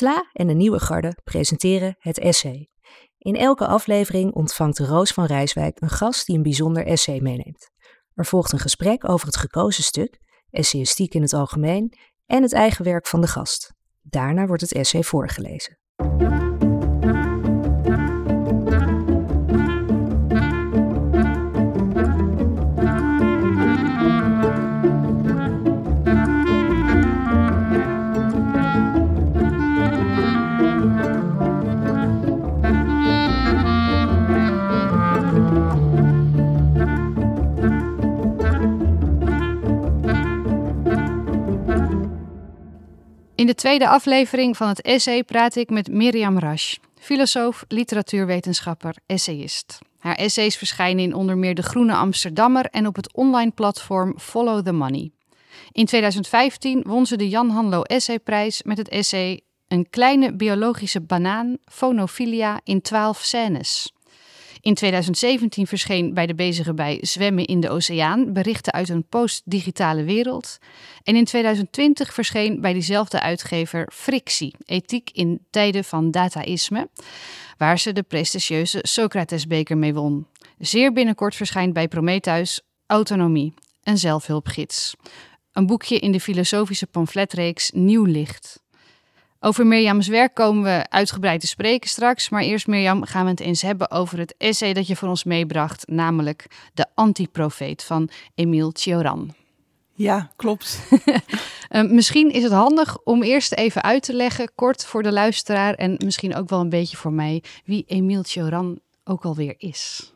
Sla en de Nieuwe Garde presenteren het essay. In elke aflevering ontvangt Roos van Rijswijk een gast die een bijzonder essay meeneemt. Er volgt een gesprek over het gekozen stuk, essayistiek in het algemeen en het eigen werk van de gast. Daarna wordt het essay voorgelezen. In de tweede aflevering van het essay praat ik met Mirjam Rasch, filosoof, literatuurwetenschapper, essayist. Haar essays verschijnen in onder meer De Groene Amsterdammer en op het online platform Follow the Money. In 2015 won ze de Jan Hanlo Essayprijs met het essay Een kleine biologische banaan, fonophilia in 12 scènes. In 2017 verscheen bij de bezige bij Zwemmen in de Oceaan berichten uit een post-digitale wereld. En in 2020 verscheen bij diezelfde uitgever Frictie, ethiek in tijden van dataïsme, waar ze de prestigieuze Socratesbeker mee won. Zeer binnenkort verschijnt bij Prometheus Autonomie, een zelfhulpgids. Een boekje in de filosofische pamfletreeks Nieuw Licht. Over Mirjams werk komen we uitgebreid te spreken straks. Maar eerst, Mirjam, gaan we het eens hebben over het essay dat je voor ons meebracht. Namelijk De Antiprofeet van Emile Cioran. Ja, klopt. uh, misschien is het handig om eerst even uit te leggen, kort voor de luisteraar. En misschien ook wel een beetje voor mij, wie Emile Cioran ook alweer is.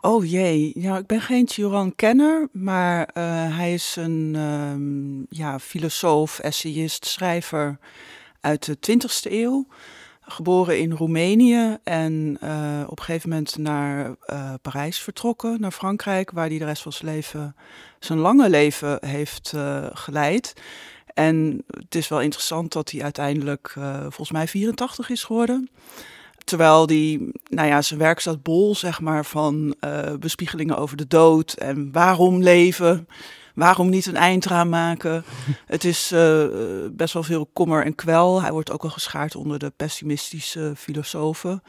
Oh jee, ja, ik ben geen Cioran-kenner, maar uh, hij is een um, ja, filosoof, essayist, schrijver uit de 20e eeuw. Geboren in Roemenië en uh, op een gegeven moment naar uh, Parijs vertrokken, naar Frankrijk, waar hij de rest van zijn leven, zijn lange leven heeft uh, geleid. En het is wel interessant dat hij uiteindelijk volgens mij 84 is geworden. Terwijl die, nou ja, zijn werk staat bol, zeg maar, van bespiegelingen over de dood en waarom leven waarom niet een eind eraan maken? het is uh, best wel veel kommer en kwel. Hij wordt ook wel geschaard onder de pessimistische filosofen.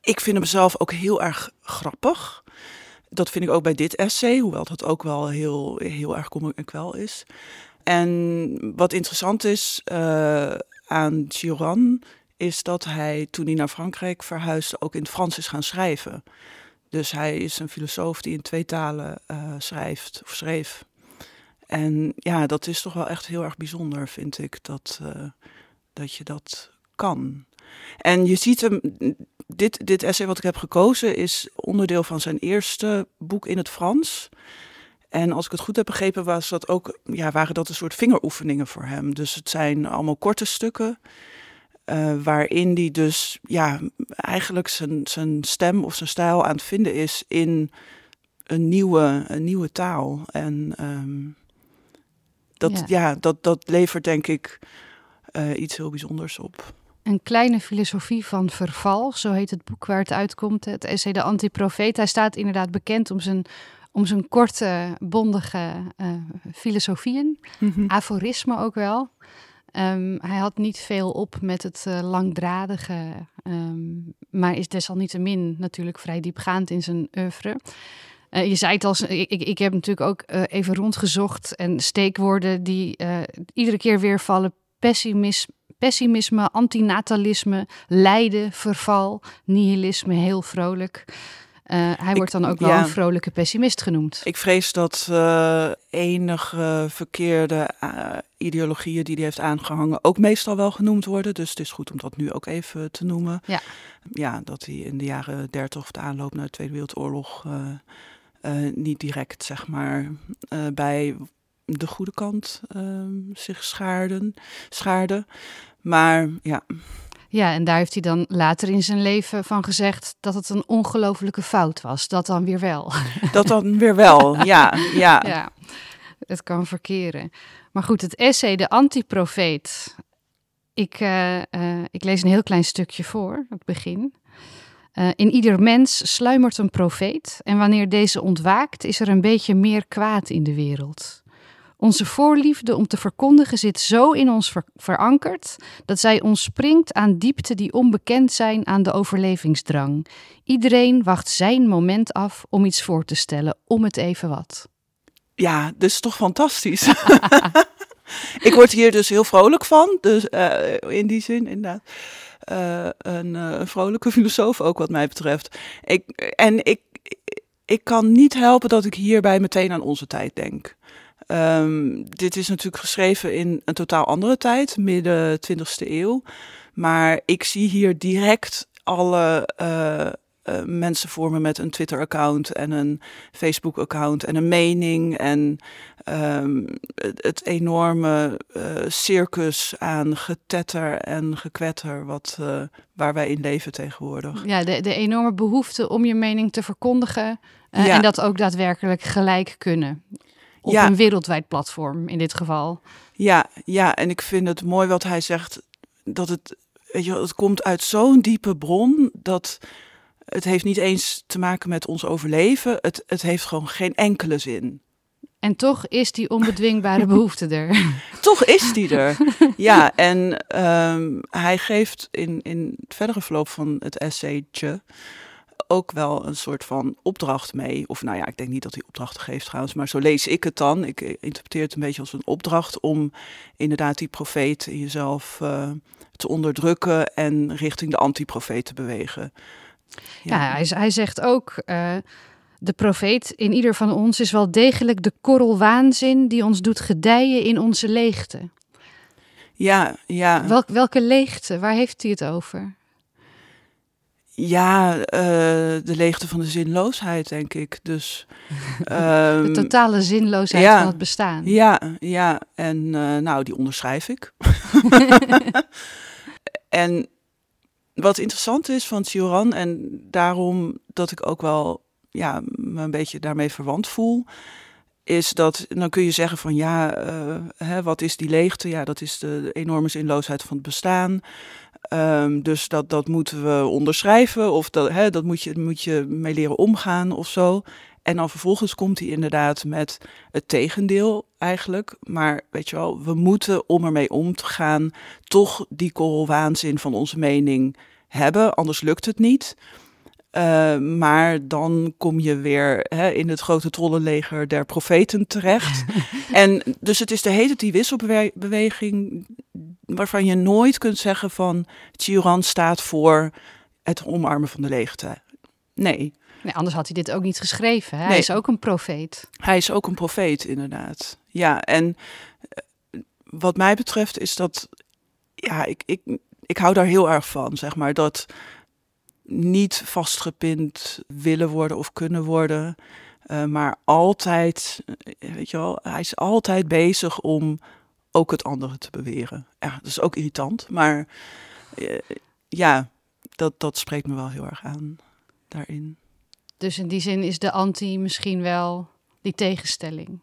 Ik vind hem zelf ook heel erg grappig. Dat vind ik ook bij dit essay, hoewel dat ook wel heel, heel erg kommer en kwel is. En wat interessant is uh, aan Gioran, is dat hij toen hij naar Frankrijk verhuisde ook in het Frans is gaan schrijven. Dus hij is een filosoof die in twee talen uh, schrijft of schreef. En ja, dat is toch wel echt heel erg bijzonder, vind ik, dat, uh, dat je dat kan. En je ziet hem, dit, dit essay wat ik heb gekozen is onderdeel van zijn eerste boek in het Frans. En als ik het goed heb begrepen, was dat ook, ja, waren dat een soort vingeroefeningen voor hem. Dus het zijn allemaal korte stukken. Uh, waarin hij dus ja, eigenlijk zijn, zijn stem of zijn stijl aan het vinden is in een nieuwe, een nieuwe taal. En um, dat, ja. dat, dat levert denk ik uh, iets heel bijzonders op. Een kleine filosofie van verval, zo heet het boek waar het uitkomt. Het essay De Antiprofeet. Hij staat inderdaad bekend om zijn, om zijn korte, bondige uh, filosofieën. Mm -hmm. Aforisme ook wel. Um, hij had niet veel op met het uh, langdradige, um, maar is desalniettemin natuurlijk vrij diepgaand in zijn oeuvre. Uh, je zei het al, ik, ik heb natuurlijk ook uh, even rondgezocht en steekwoorden die uh, iedere keer weer vallen. Pessimisme, pessimisme, antinatalisme, lijden, verval, nihilisme, heel vrolijk. hij ik, wordt dan ook wel ja, een vrolijke pessimist genoemd. Ik vrees dat enige verkeerde ideologieën die hij heeft aangehangen ook meestal wel genoemd worden. Dus het is goed om dat nu ook even te noemen. Ja, ja dat hij in de jaren 30 of de aanloop naar de Tweede Wereldoorlog uh, niet direct, zeg maar, uh, bij de goede kant uh, zich schaarden, schaarden. Maar ja. Ja, en daar heeft hij dan later in zijn leven van gezegd dat het een ongelofelijke fout was. Dat dan weer wel. Dat dan weer wel, ja. Ja, ja het kan verkeren. Maar goed, het essay De Antiprofeet. Ik, uh, uh, ik lees een heel klein stukje voor, het begin. Uh, in ieder mens sluimert een profeet en wanneer deze ontwaakt is er een beetje meer kwaad in de wereld. Onze voorliefde om te verkondigen zit zo in ons verankerd dat zij ons springt aan diepten die onbekend zijn aan de overlevingsdrang. Iedereen wacht zijn moment af om iets voor te stellen, om het even wat. Ja, dat is toch fantastisch. ik word hier dus heel vrolijk van, dus uh, in die zin inderdaad. Een, uh, een, vrolijke filosoof ook wat mij betreft. Ik, en ik, ik kan niet helpen dat ik hierbij meteen aan onze tijd denk. Um, dit is natuurlijk geschreven in een totaal andere tijd, midden 20e eeuw. Maar ik zie hier direct alle uh, uh, mensen vormen met een Twitter-account en een Facebook-account en een mening. En um, het, het, enorme uh, circus aan getetter en gekwetter wat, uh, waar wij in leven tegenwoordig. Ja, de, de enorme behoefte om je mening te verkondigen ja. en dat ook daadwerkelijk gelijk kunnen. Op ja. een wereldwijd platform in dit geval. Ja, ja, en ik vind het mooi wat hij zegt, dat het, weet je, het komt uit zo'n diepe bron dat het heeft niet eens te maken met ons overleven. Het, het heeft gewoon geen enkele zin. En toch is die onbedwingbare behoefte er. toch is die er. Ja, en um, hij geeft in, in het verdere verloop van het essaytje ook wel een soort van opdracht mee. Of nou ja, ik denk niet dat hij opdrachten geeft trouwens, maar zo lees ik het dan. Ik interpreteer het een beetje als een opdracht om inderdaad die profeet in jezelf uh, te onderdrukken en richting de antiprofeet te bewegen. Ja, ja hij, hij, zegt ook. Uh, de profeet in ieder van ons is wel degelijk de korrel waanzin die ons doet gedijen in onze leegte. Ja, ja. Welk, welke leegte? Waar heeft hij het over? Ja, uh, de leegte van de zinloosheid, denk ik. Dus, um, de totale zinloosheid ja, van het bestaan. Ja, ja. en uh, nou, die onderschrijf ik. en wat interessant is van Cioran, en daarom dat ik ook wel ja, me een beetje daarmee verwant voel, is dat dan kun je zeggen van ja, uh, hè, wat is die leegte? Ja, dat is de enorme zinloosheid van het bestaan. Um, dus dat, dat moeten we onderschrijven of dat, hè, dat moet je, moet je mee leren omgaan of zo. En dan vervolgens komt hij inderdaad met het tegendeel eigenlijk. Maar weet je wel, we moeten om ermee om te gaan toch die korrelwaanzin van onze mening hebben, anders lukt het niet. Uh, maar dan kom je weer hè, in het grote trollenleger der profeten terecht. en dus het is de hele die wisselbeweging waarvan je nooit kunt zeggen van Tjuran staat voor het omarmen van de leegte. Nee. Nee anders had hij dit ook niet geschreven. Hè? Hij is ook een profeet. Hij is ook een profeet, inderdaad. Ja, en eh, wat mij betreft is dat, ja, ik, ik, ik hou daar heel erg van, zeg maar, dat niet vastgepind willen worden of kunnen worden. Uh, maar altijd, eh, weet je wel, hij is altijd bezig om ook het andere te beweren. Ja, dat is ook irritant, maar uh, ja, dat, dat spreekt me wel heel erg aan daarin. Dus in die zin is de anti misschien wel die tegenstelling.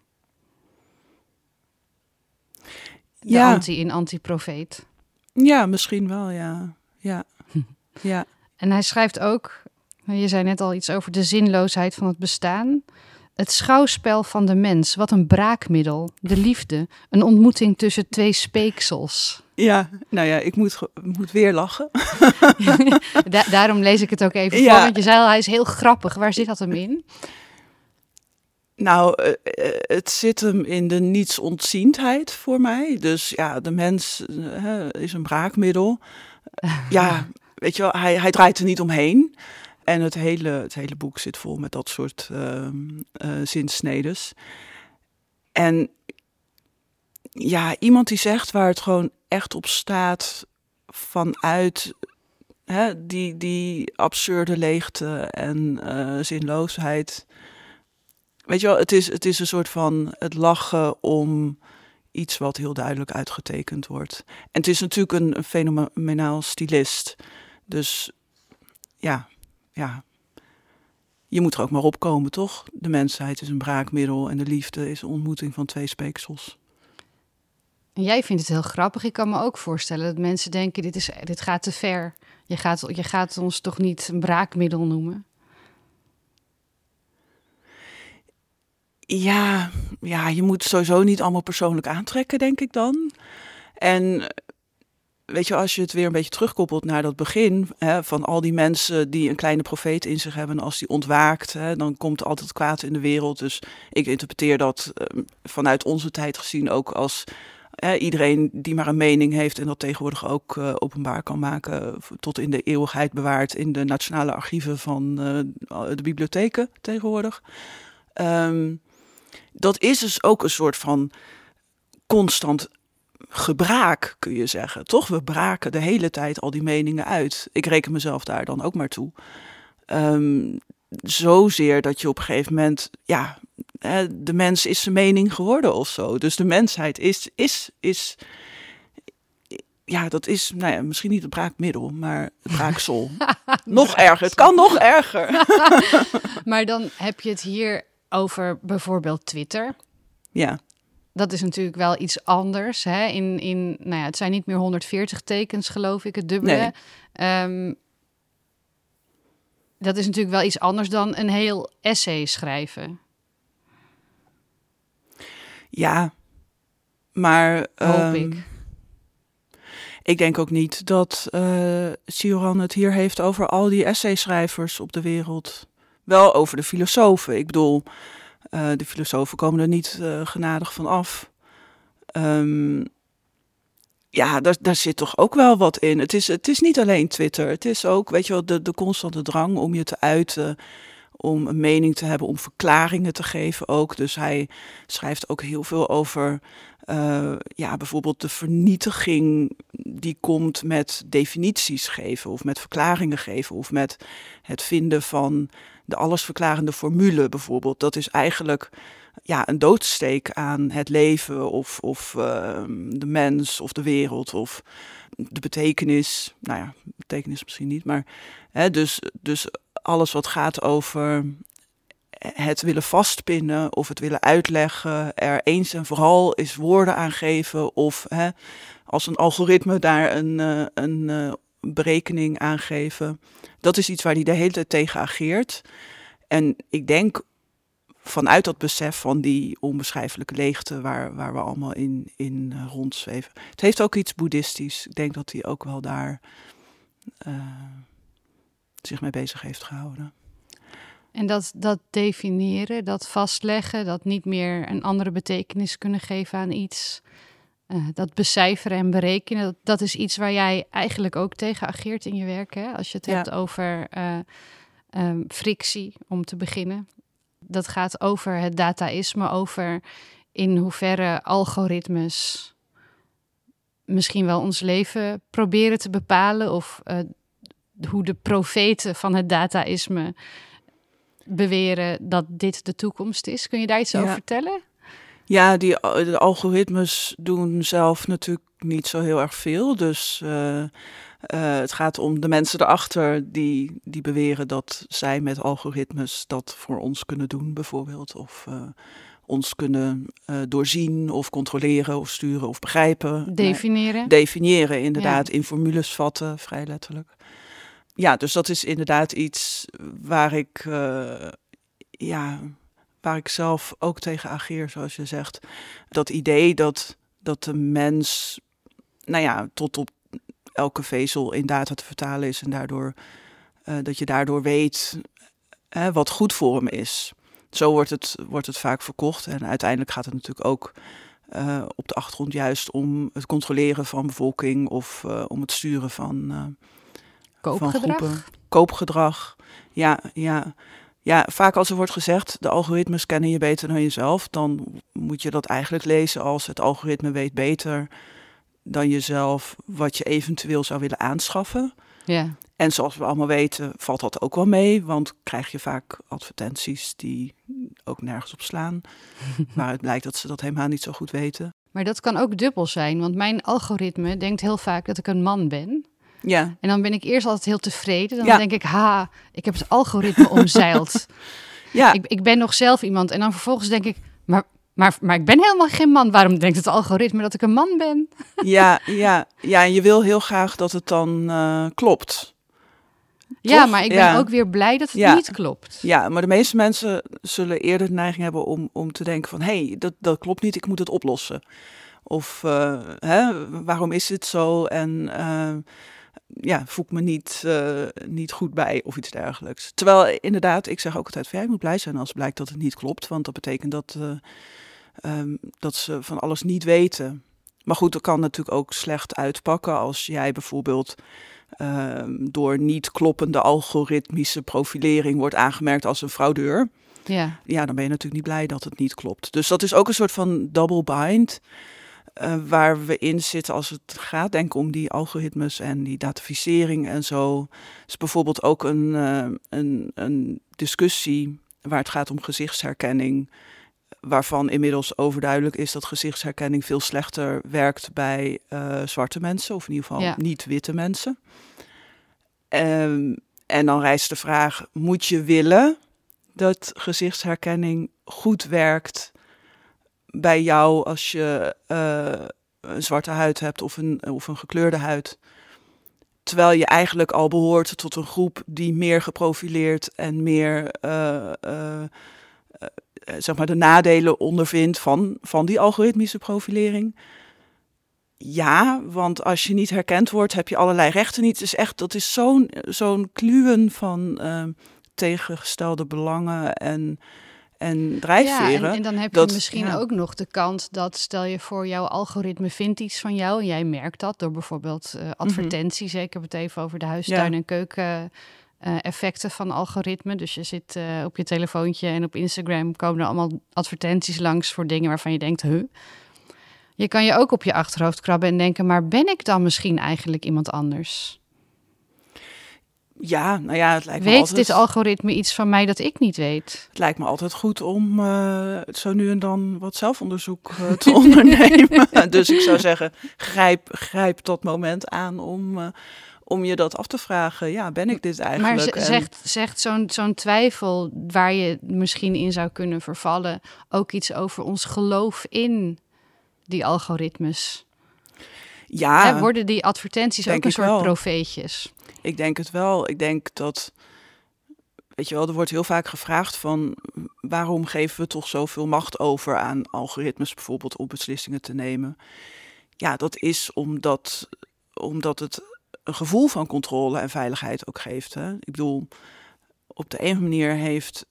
De ja. anti in anti-profeet. Ja, misschien wel, ja. Ja. ja. En hij schrijft ook, je zei net al iets over de zinloosheid van het bestaan. Het schouwspel van de mens, wat een braakmiddel. De liefde, een ontmoeting tussen twee speeksels. Ja, nou ja, ik moet, moet weer lachen. daarom lees ik het ook even ja. voor, want je zei al, hij is heel grappig. Waar zit dat hem in? Nou, uh, het zit hem in de nietsontziendheid voor mij. Dus ja, de mens uh, is een braakmiddel. ja, weet je wel, hij, hij draait er niet omheen. En het hele, het hele boek zit vol met dat soort uh, uh, zinsnedes. En ja, iemand die zegt waar het gewoon echt op staat vanuit hè, die, die absurde leegte en uh, zinloosheid. Weet je wel, het is, het is een soort van het lachen om iets wat heel duidelijk uitgetekend wordt. En het is natuurlijk een fenomenaal stylist. Dus ja, ja, je moet er ook maar opkomen, toch? De mensheid is een braakmiddel en de liefde is een ontmoeting van twee speeksels. En jij vindt het heel grappig. Ik kan me ook voorstellen dat mensen denken: dit, is, dit gaat te ver. Je gaat, je gaat ons toch niet een braakmiddel noemen? Ja, ja, je moet sowieso niet allemaal persoonlijk aantrekken, denk ik dan. En weet je, als je het weer een beetje terugkoppelt naar dat begin, hè, van al die mensen die een kleine profeet in zich hebben, als die ontwaakt, hè, dan komt altijd kwaad in de wereld. Dus ik interpreteer dat uh, vanuit onze tijd gezien ook als iedereen die maar een mening heeft en dat tegenwoordig ook uh, openbaar kan maken, tot in de eeuwigheid bewaard in de nationale archieven van uh, de bibliotheken tegenwoordig. Um, dat is dus ook een soort van constant gebraak, kun je zeggen. Toch? We braken de hele tijd al die meningen uit. Ik reken mezelf daar dan ook maar toe. Um, zozeer dat je op een gegeven moment, ja, de mens is zijn mening geworden of zo. Dus de mensheid is, is, is, ja, dat is, nou ja, misschien niet het braakmiddel, maar het braaksel. nog erger, het kan nog erger. maar dan heb je het hier over bijvoorbeeld Twitter. Ja. Dat is natuurlijk wel iets anders. Hè? In, in, nou ja, het zijn niet meer 140 tekens, geloof ik, het dubbele. Nee. Ehm, dat is natuurlijk wel iets anders dan een heel essay schrijven. Ja, maar. Hoop um, ik. Ik denk ook niet dat uh, Sioran het hier heeft over al die essayschrijvers op de wereld. Wel over de filosofen. Ik bedoel, uh, de filosofen komen er niet uh, genadig van af. Um, ja, daar, daar zit toch ook wel wat in. Het is, het is niet alleen Twitter. Het is ook, weet je wel, de, de constante drang om je te uiten om een mening te hebben, om verklaringen te geven ook. Dus hij schrijft ook heel veel over uh, ja, bijvoorbeeld de vernietiging die komt met definities geven of met verklaringen geven of met het vinden van de allesverklarende formule bijvoorbeeld. Dat is eigenlijk ja, een doodsteek aan het leven of, of uh, de mens of de wereld of de betekenis. Nou ja, betekenis misschien niet, maar hè, dus, dus alles wat gaat over het willen vastpinnen of het willen uitleggen, er eens en vooral is woorden aan geven of hè, als een algoritme daar een, uh, een uh, berekening aan geven. Dat is iets waar hij de hele tijd tegen ageert. En ik denk vanuit dat besef van die onbeschrijfelijke leegte waar, waar we allemaal in, in uh, rondzweven. Het heeft ook iets boeddhistisch. Ik denk dat hij ook wel daar zich mee bezig heeft gehouden. En dat, dat definiëren, dat vastleggen, dat niet meer een andere betekenis kunnen geven aan iets, uh, dat becijferen en berekenen, dat, dat, is iets waar jij eigenlijk ook tegen ageert in je werk. Hè? Als je het hebt over uh, um, frictie, om te beginnen. Dat gaat over het dataïsme, over in hoeverre algoritmes misschien wel ons leven proberen te bepalen of uh, hoe de profeten van het dataïsme beweren dat dit de toekomst is. Kun je daar iets over vertellen? Ja, die de algoritmes doen zelf natuurlijk niet zo heel erg veel. Dus uh, uh, het gaat om de mensen erachter die, die beweren dat zij met algoritmes dat voor ons kunnen doen, bijvoorbeeld. Of uh, ons kunnen doorzien of controleren of sturen of begrijpen. Definiëren. definiëren, inderdaad. Ja. In formules vatten, vrij letterlijk ja, dus dat is inderdaad iets waar ik, ja, waar ik zelf ook tegen ageer, zoals je zegt. Dat idee dat, dat de mens, nou ja, tot op elke vezel in data te vertalen is en daardoor, uh, dat je daardoor weet uh, wat goed voor hem is. Zo wordt het, wordt het vaak verkocht en uiteindelijk gaat het natuurlijk ook uh, op de achtergrond juist om het controleren van bevolking of uh, om het sturen van, Koopgedrag? Koopgedrag, ja, ja. Ja, vaak als er wordt gezegd, de algoritmes kennen je beter dan jezelf, dan moet je dat eigenlijk lezen als het algoritme weet beter dan jezelf wat je eventueel zou willen aanschaffen. Ja. En zoals we allemaal weten, valt dat ook wel mee, want krijg je vaak advertenties die ook nergens op slaan. maar het blijkt dat ze dat helemaal niet zo goed weten. Maar dat kan ook dubbel zijn, want mijn algoritme denkt heel vaak dat ik een man ben. Ja. En dan ben ik eerst altijd heel tevreden. Dan ja. denk ik, ha, ik heb het algoritme omzeild. ja. Ik, ik ben nog zelf iemand. En dan vervolgens denk ik, maar, maar, maar ik ben helemaal geen man. Waarom denkt het algoritme dat ik een man ben? ja, ja, ja, en je wil heel graag dat het dan uh, klopt. Ja, maar ik ben Ja. ook weer blij dat het Ja. niet klopt. Ja, maar de meeste mensen zullen eerder de neiging hebben om, om te denken van... hé, hey, dat, dat klopt niet, ik moet het oplossen. Of eh, hè, waarom is dit zo en eh, ja, voel ik me niet, eh, niet goed bij of iets dergelijks. Terwijl inderdaad, ik zeg ook altijd van... ja, je moet blij zijn als blijkt dat het niet klopt. Want dat betekent dat, eh, ehm, dat ze van alles niet weten. Maar goed, dat kan natuurlijk ook slecht uitpakken als jij bijvoorbeeld... ehm, door niet kloppende algoritmische profilering wordt aangemerkt als een fraudeur Ja. ja, dan ben je natuurlijk niet blij dat het niet klopt. Dus dat is ook een soort van double bind. Eh, waar we in zitten als het gaat, denk om die algoritmes en die dataficering en zo. is bijvoorbeeld ook een, eh, een, een discussie waar het gaat om gezichtsherkenning. Waarvan inmiddels overduidelijk is dat gezichtsherkenning veel slechter werkt bij eh, zwarte mensen, of in ieder geval Ja. niet-witte mensen. Ehm, en dan rijst de vraag: moet je willen dat gezichtsherkenning goed werkt bij jou als je eh, een zwarte huid hebt of een, of een gekleurde huid. Terwijl je eigenlijk al behoort tot een groep die meer geprofileerd en meer eh, eh, zeg maar de nadelen ondervindt van, van die algoritmische profilering. Ja, want als je niet herkend wordt, heb je allerlei rechten niet. Het echt, dat is zo'n zo'n kluwen van tegengestelde belangen en, en Ja, drijfveren. en, en dan heb dat- je misschien ja. ook nog de kant dat stel je voor jouw algoritme vindt iets van jou en jij merkt dat door bijvoorbeeld eh, advertenties. Ik heb het even over de huistuin Mhm. Ja. en keuken effecten van algoritme. Dus je zit eh, op je telefoontje en op Instagram komen er allemaal advertenties langs voor dingen waarvan je denkt, huh? Je kan je ook op je achterhoofd krabben en denken, maar ben ik dan misschien eigenlijk iemand anders? Ja, nou ja, het lijkt me Weet altijd, dit algoritme iets van mij dat ik niet weet? Het lijkt me altijd goed om eh, zo nu en dan wat zelfonderzoek eh, te ondernemen. dus ik zou zeggen, grijp, grijp dat moment aan om, eh, om je dat af te vragen. Ja, ben ik dit eigenlijk? Maar zegt, zegt zo'n zo'n twijfel waar je misschien in zou kunnen vervallen ook iets over ons geloof in die algoritmes? ja, Hè, worden die advertenties ook een soort profeetjes? Ik denk het wel. Ik denk dat, weet je wel, er wordt heel vaak gevraagd van waarom geven we toch zoveel macht over aan algoritmes bijvoorbeeld om beslissingen te nemen. Ja, dat is omdat, omdat het een gevoel van controle en veiligheid ook geeft. Hè? Ik bedoel, op de een manier heeft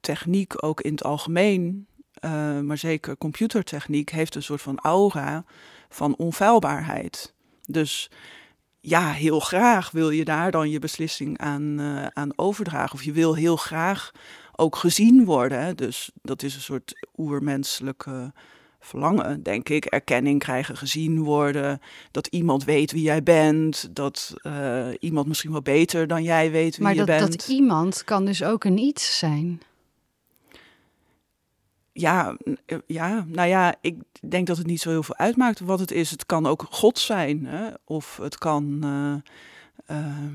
techniek ook in het algemeen, eh, maar zeker computertechniek, heeft een soort van aura van onfeilbaarheid. Dus ja, heel graag wil je daar dan je beslissing aan, eh, aan overdragen. Of je wil heel graag ook gezien worden. Hè? Dus dat is een soort oermenselijke verlangen, denk ik. Erkenning krijgen, gezien worden. Dat iemand weet wie jij bent. Dat eh, iemand misschien wel beter dan jij weet wie Maar je dat, bent. dat iemand kan dus ook een iets zijn. Ja, eh, ja, nou ja, ik denk dat het niet zo heel veel uitmaakt wat het is. Het kan ook God zijn, hè? of het kan, eh, ehm,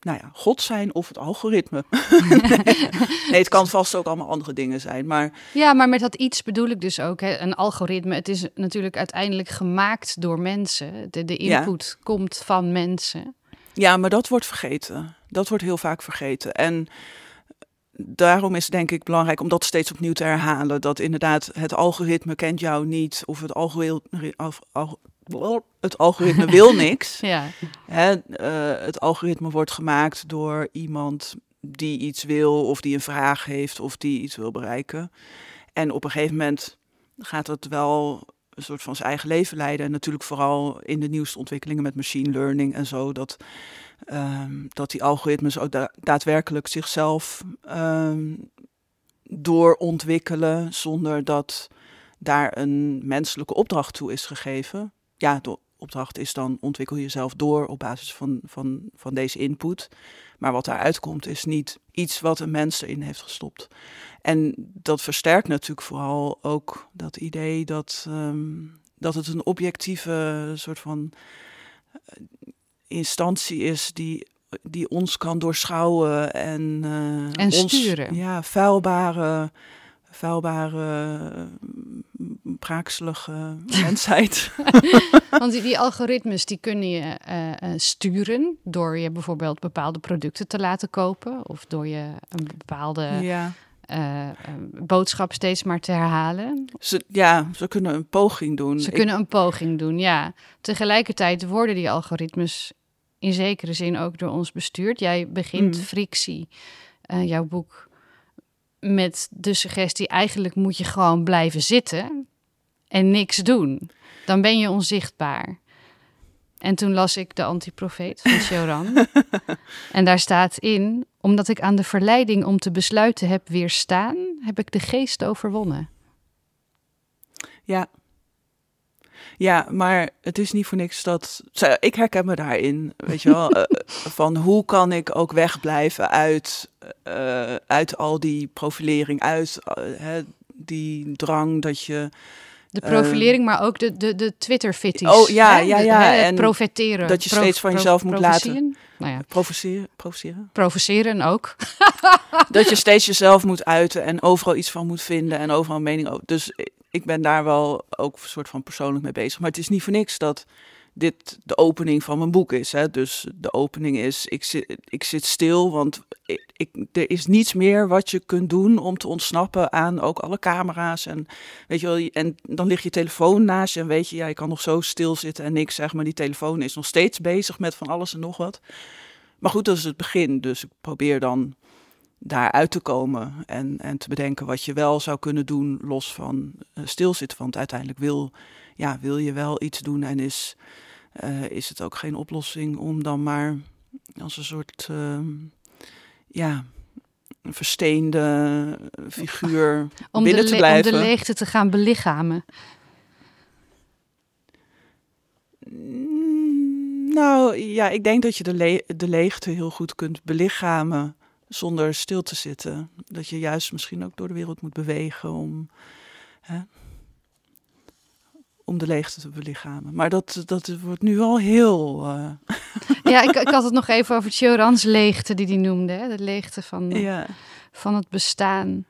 nou ja, God zijn of het algoritme. nee, het kan vast ook allemaal andere dingen zijn. Maar Ja, maar met dat iets bedoel ik dus ook hè, een algoritme. Het is natuurlijk uiteindelijk gemaakt door mensen. De, de Ja. input komt van mensen. ja, maar dat wordt vergeten. Dat wordt heel vaak vergeten. En daarom is het denk ik belangrijk om dat steeds opnieuw te herhalen. Dat inderdaad het algoritme kent jou niet of het algoritme, het algoritme wil niks. Ja, Hè, eh, het algoritme wordt gemaakt door iemand die iets wil, of die een vraag heeft, of die iets wil bereiken. En op een gegeven moment gaat het wel een soort van zijn eigen leven leiden. En natuurlijk vooral in de nieuwste ontwikkelingen met machine learning en zo. Dat, ehm, dat die algoritmes ook da- daadwerkelijk zichzelf ehm, doorontwikkelen zonder dat daar een menselijke opdracht toe is gegeven. Ja, de opdracht is dan ontwikkel jezelf door op basis van, van, van deze input. Maar wat daaruit komt is niet iets wat een mens erin heeft gestopt. En dat versterkt natuurlijk vooral ook dat idee dat, ehm, dat het een objectieve soort van eh, instantie is die, die ons kan doorschouwen en, eh, En ons, sturen. Ja, vuilbare, vuilbare mm, spraakselige mensheid. Want die, die, algoritmes die kunnen je sturen door je bijvoorbeeld bepaalde producten te laten kopen of door je een bepaalde ja. boodschap steeds maar te herhalen. Ze, ja, ze kunnen een poging doen. Ze kunnen een poging doen, ja. Tegelijkertijd worden die algoritmes in zekere zin ook door ons bestuurd. Jij begint mm. frictie, jouw boek met de suggestie: eigenlijk moet je gewoon blijven zitten en niks doen. Dan ben je onzichtbaar. En toen las ik de antiprofeet van Choran. en daar staat in: omdat ik aan de verleiding om te besluiten heb weerstaan, heb ik de geest overwonnen. Ja, ja, maar het is niet voor niks dat. Ik herken me daarin. Weet je wel. Eh, van hoe kan ik ook wegblijven uit, uh, uit al die profilering, uit uh, die drang dat je. De profilering, maar ook de, de, de Twitter-fitties. Oh ja, ja, ja. De, en profeteren. Dat je steeds van jezelf moet laten. Nou ja. Provoceren, provoceren. Provoceren ook. dat je steeds jezelf moet uiten en overal iets van moet vinden en overal een mening over. Dus ik ben daar wel ook een soort van persoonlijk mee bezig. Maar het is niet voor niks dat dit de opening van mijn boek is. Hè? Dus de opening is, ik zit, ik zit stil, want ik, er is niets meer wat je kunt doen om te ontsnappen aan ook alle camera's. En, weet je wel, en dan ligt je telefoon naast je en weet je, ja, je kan nog zo stil zitten en niks zeg maar die telefoon is nog steeds bezig met van alles en nog wat. Maar goed, dat is het begin. Dus ik probeer dan daaruit te komen en, en te bedenken wat je wel zou kunnen doen los van uh, stilzitten. Want uiteindelijk wil, ja, wil je wel iets doen en is, uh, is het ook geen oplossing om dan maar als een soort uh, ja, een versteende figuur om binnen te blijven. Om de leegte te gaan belichamen. Mm, nou ja, ik denk dat je de, le de leegte heel goed kunt belichamen zonder stil te zitten. Dat je juist misschien ook door de wereld moet bewegen om, hè, om de leegte te belichamen. Maar dat, dat wordt nu al heel. Uh... Ja, ik, ik had het nog even over Chorans leegte, die die noemde. Hè? De leegte van, ja. van het bestaan.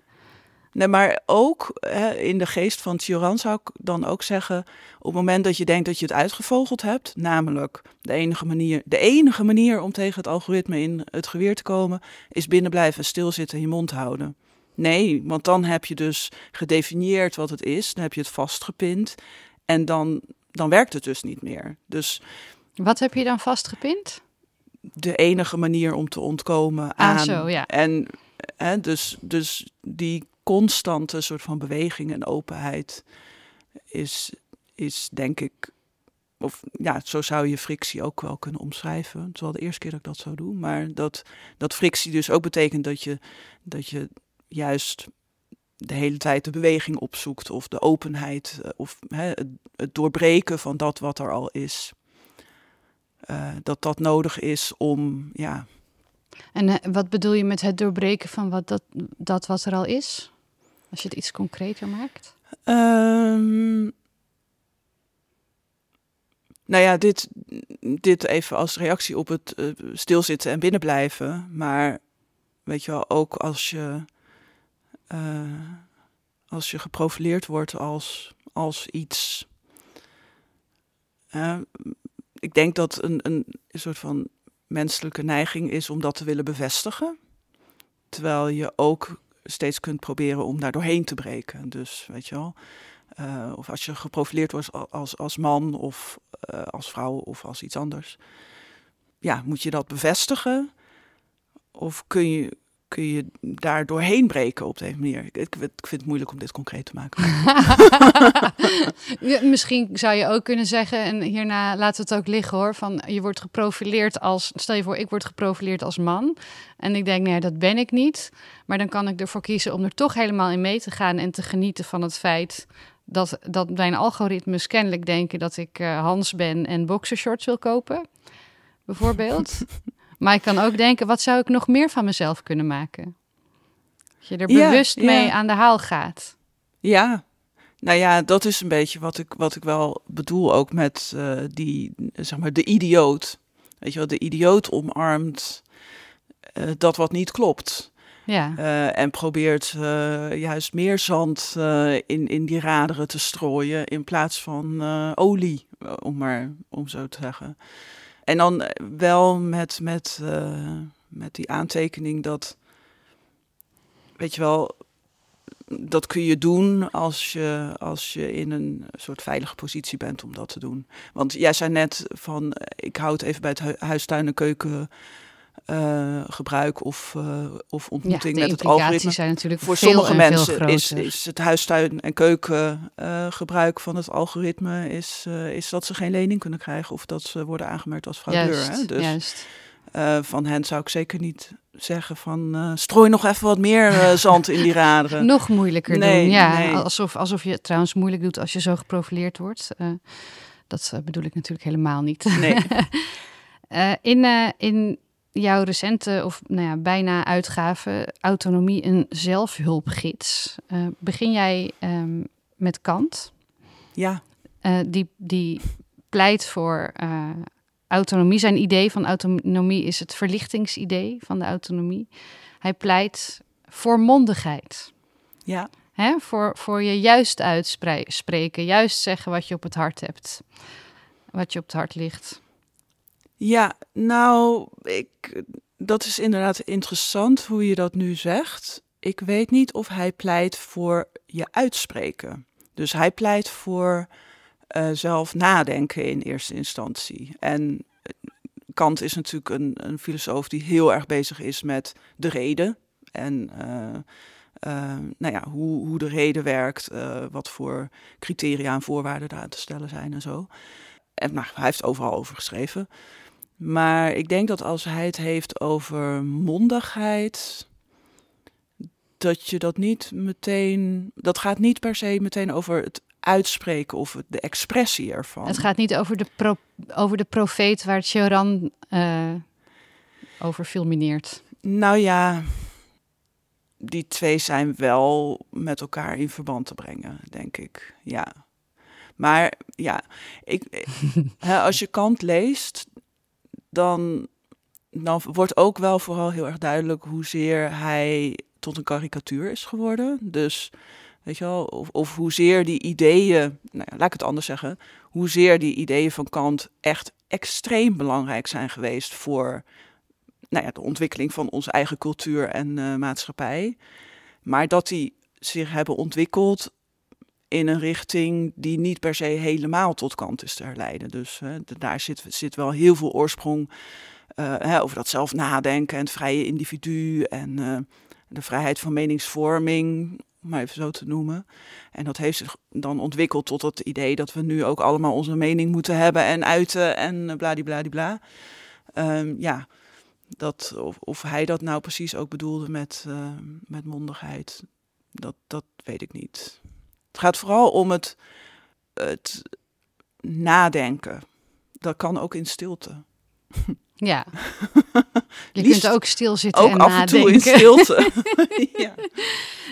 Nee, maar ook hè, in de geest van Tioran zou ik dan ook zeggen, op het moment dat je denkt dat je het uitgevogeld hebt, namelijk de enige manier, de enige manier om tegen het algoritme in het geweer te komen, is binnen blijven, stilzitten, je mond houden. Nee, want dan heb je dus gedefinieerd wat het is, dan heb je het vastgepind en dan, dan werkt het dus niet meer. Dus, wat heb je dan vastgepind? De enige manier om te ontkomen ah, aan. Zo, ja. En hè, dus, dus die constante soort van beweging en openheid is, is denk ik, of ja, zo zou je frictie ook wel kunnen omschrijven. Het is wel de eerste keer dat ik dat zou doen, maar dat, dat frictie dus ook betekent dat je, dat je juist de hele tijd de beweging opzoekt of de openheid eh, of hè, het, doorbreken van dat wat er al is. Uh, dat dat nodig is om, ja. En uh, wat bedoel je met het doorbreken van wat dat, dat wat er al is? Als je het iets concreter maakt? Um, nou ja, dit, dit even als reactie op het uh, stilzitten en binnenblijven. Maar weet je wel, ook als je, uh, als je geprofileerd wordt als, als iets. Uh, ik denk dat een, een soort van menselijke neiging is om dat te willen bevestigen. Terwijl je ook steeds kunt proberen om daar doorheen te breken. Dus weet je wel. Uh, of als je geprofileerd wordt als, als man of uh, als vrouw of als iets anders. Ja, moet je dat bevestigen? Of kun je, kun je daar doorheen breken op deze manier? Ik, ik, vind het moeilijk om dit concreet te maken. misschien zou je ook kunnen zeggen, en hierna laten we het ook liggen hoor, van je wordt geprofileerd als, stel je voor, ik word geprofileerd als man. En ik denk, nee, dat ben ik niet. Maar dan kan ik ervoor kiezen om er toch helemaal in mee te gaan en te genieten van het feit dat, dat mijn algoritmes kennelijk denken dat ik uh, Hans ben en boxershorts wil kopen, bijvoorbeeld. Maar ik kan ook denken, wat zou ik nog meer van mezelf kunnen maken? Dat je er bewust mee aan de haal gaat. Ja, nou ja, dat is een beetje wat ik, wat ik wel bedoel ook met uh, die, zeg maar, de idioot. Weet je wel, de idioot omarmt uh, dat wat niet klopt. Ja. Eh, en probeert eh, juist meer zand eh, in, in die raderen te strooien in plaats van olie, om maar om zo te zeggen. En dan wel met, met, met die aantekening dat, weet je wel, dat kun je doen als je, als je in een soort veilige positie bent om dat te doen. Want jij zei net van, ik hou het even bij het huistuin en keuken uh, gebruik of, uh, of ontmoeting met het algoritme. Zijn natuurlijk Voor sommige mensen is, is het huistuin- en keukengebruik uh, van het algoritme is, is dat ze geen lening kunnen krijgen of dat ze worden aangemerkt als fraudeur. Hè? Dus juist. van hen zou ik zeker niet zeggen van strooi nog even wat meer zand in die raderen. nog moeilijker nee, doen, ja. Nee. Alsof, alsof je het trouwens moeilijk doet als je zo geprofileerd wordt. dat bedoel ik natuurlijk helemaal niet. Nee. in, in jouw recente of nou ja, bijna uitgave Autonomie een zelfhulpgids. Uh, begin jij um, met Kant? Ja. Uh, die, die pleit voor uh, autonomie. Zijn idee van autonomie is het verlichtingsidee van de autonomie. Hij pleit voor mondigheid. Ja. Hè? Voor, voor je juist uitspreken, juist zeggen wat je op het hart hebt. Wat je op het hart ligt. Ja, nou, ik, dat is inderdaad interessant hoe je dat nu zegt. Ik weet niet of hij pleit voor je uitspreken. Dus hij pleit voor uh, zelf nadenken in eerste instantie. En eh, Kant is natuurlijk een, een filosoof die heel erg bezig is met de reden. En uh, nou ja, hoe, hoe de reden werkt, wat voor criteria en voorwaarden daar te stellen zijn en zo. En nou, hij heeft overal over geschreven. Maar ik denk dat als hij het heeft over mondigheid, dat je dat niet meteen. Dat gaat niet per se meteen over het uitspreken of de expressie ervan. Het gaat niet over de, pro, over de profeet waar Choran uh, over filmineert. Nou ja, die twee zijn wel met elkaar in verband te brengen, denk ik. Ja. Maar ja, ik, als je Kant leest, dan, dan wordt ook wel vooral heel erg duidelijk hoezeer hij tot een karikatuur is geworden. Dus weet je wel, of, of hoezeer die ideeën, nou ja, laat ik het anders zeggen, hoezeer die ideeën van Kant echt extreem belangrijk zijn geweest voor nou ja, de ontwikkeling van onze eigen cultuur en uh, maatschappij. Maar dat die zich hebben ontwikkeld in een richting die niet per se helemaal tot kant is te herleiden. Dus uh, daar zit, zit wel heel veel oorsprong uh, hè, over dat zelf nadenken en het vrije individu en uh, de vrijheid van meningsvorming, om maar even zo te noemen. En dat heeft zich dan ontwikkeld tot het idee dat we nu ook allemaal onze mening moeten hebben en uiten en bladibladibla. Um, ja, dat, of, of hij dat nou precies ook bedoelde met, met mondigheid, dat, dat weet ik niet. Het gaat vooral om het, het nadenken. Dat kan ook in stilte. Ja. Je kunt ook stilzitten ook en af nadenken. en toe in stilte. ja.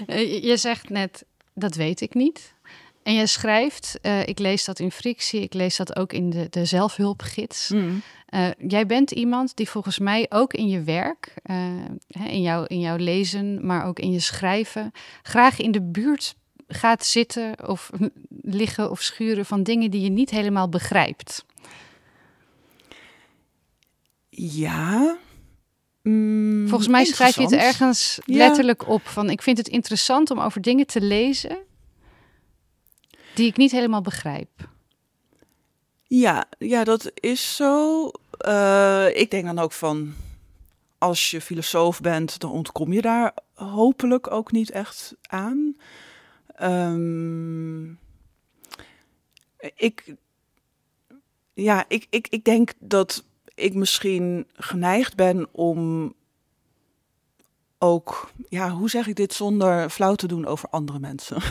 Eh, je zegt net, dat weet ik niet. En je schrijft, uh, ik lees dat in Frictie, ik lees dat ook in de, de zelfhulpgids. Mm. Uh, jij bent iemand die volgens mij ook in je werk, uh, in, jouw, in jouw lezen, maar ook in je schrijven, graag in de buurt gaat zitten of liggen of schuren van dingen die je niet helemaal begrijpt. Ja. Mm, Volgens mij schrijf je het ergens letterlijk op van ik vind het interessant om over dingen te lezen die ik niet helemaal begrijp. Ja, ja dat is zo. Uh, ik denk dan ook van als je filosoof bent, dan ontkom je daar hopelijk ook niet echt aan. Um, ik, ja, ik, ik, ik denk dat ik misschien geneigd ben om ook, ja, hoe zeg ik dit zonder flauw te doen over andere mensen?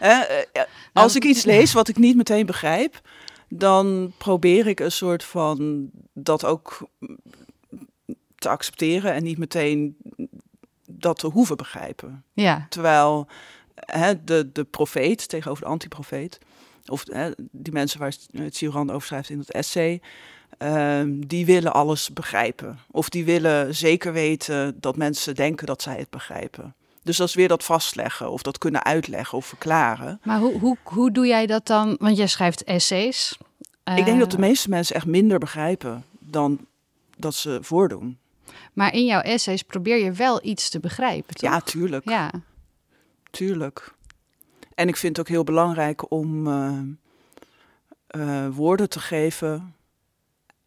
Eh, als ik iets lees wat ik niet meteen begrijp, dan probeer ik een soort van dat ook te accepteren en niet meteen dat te hoeven begrijpen. Ja. Terwijl hè, de, de profeet tegenover de antiprofeet, of hè, die mensen waar Cioran over schrijft in het essay, ehm, die willen alles begrijpen. Of die willen zeker weten dat mensen denken dat zij het begrijpen. Dus dat is weer dat vastleggen of dat kunnen uitleggen of verklaren. Maar hoe, hoe, hoe doe jij dat dan? Want jij schrijft essays. Ik denk dat de Eh, meeste mensen echt minder begrijpen dan dat ze voordoen. Maar in jouw essays probeer je wel iets te begrijpen, toch? Ja, tuurlijk. Ja. Tuurlijk. En ik vind het ook heel belangrijk om eh, eh, woorden te geven,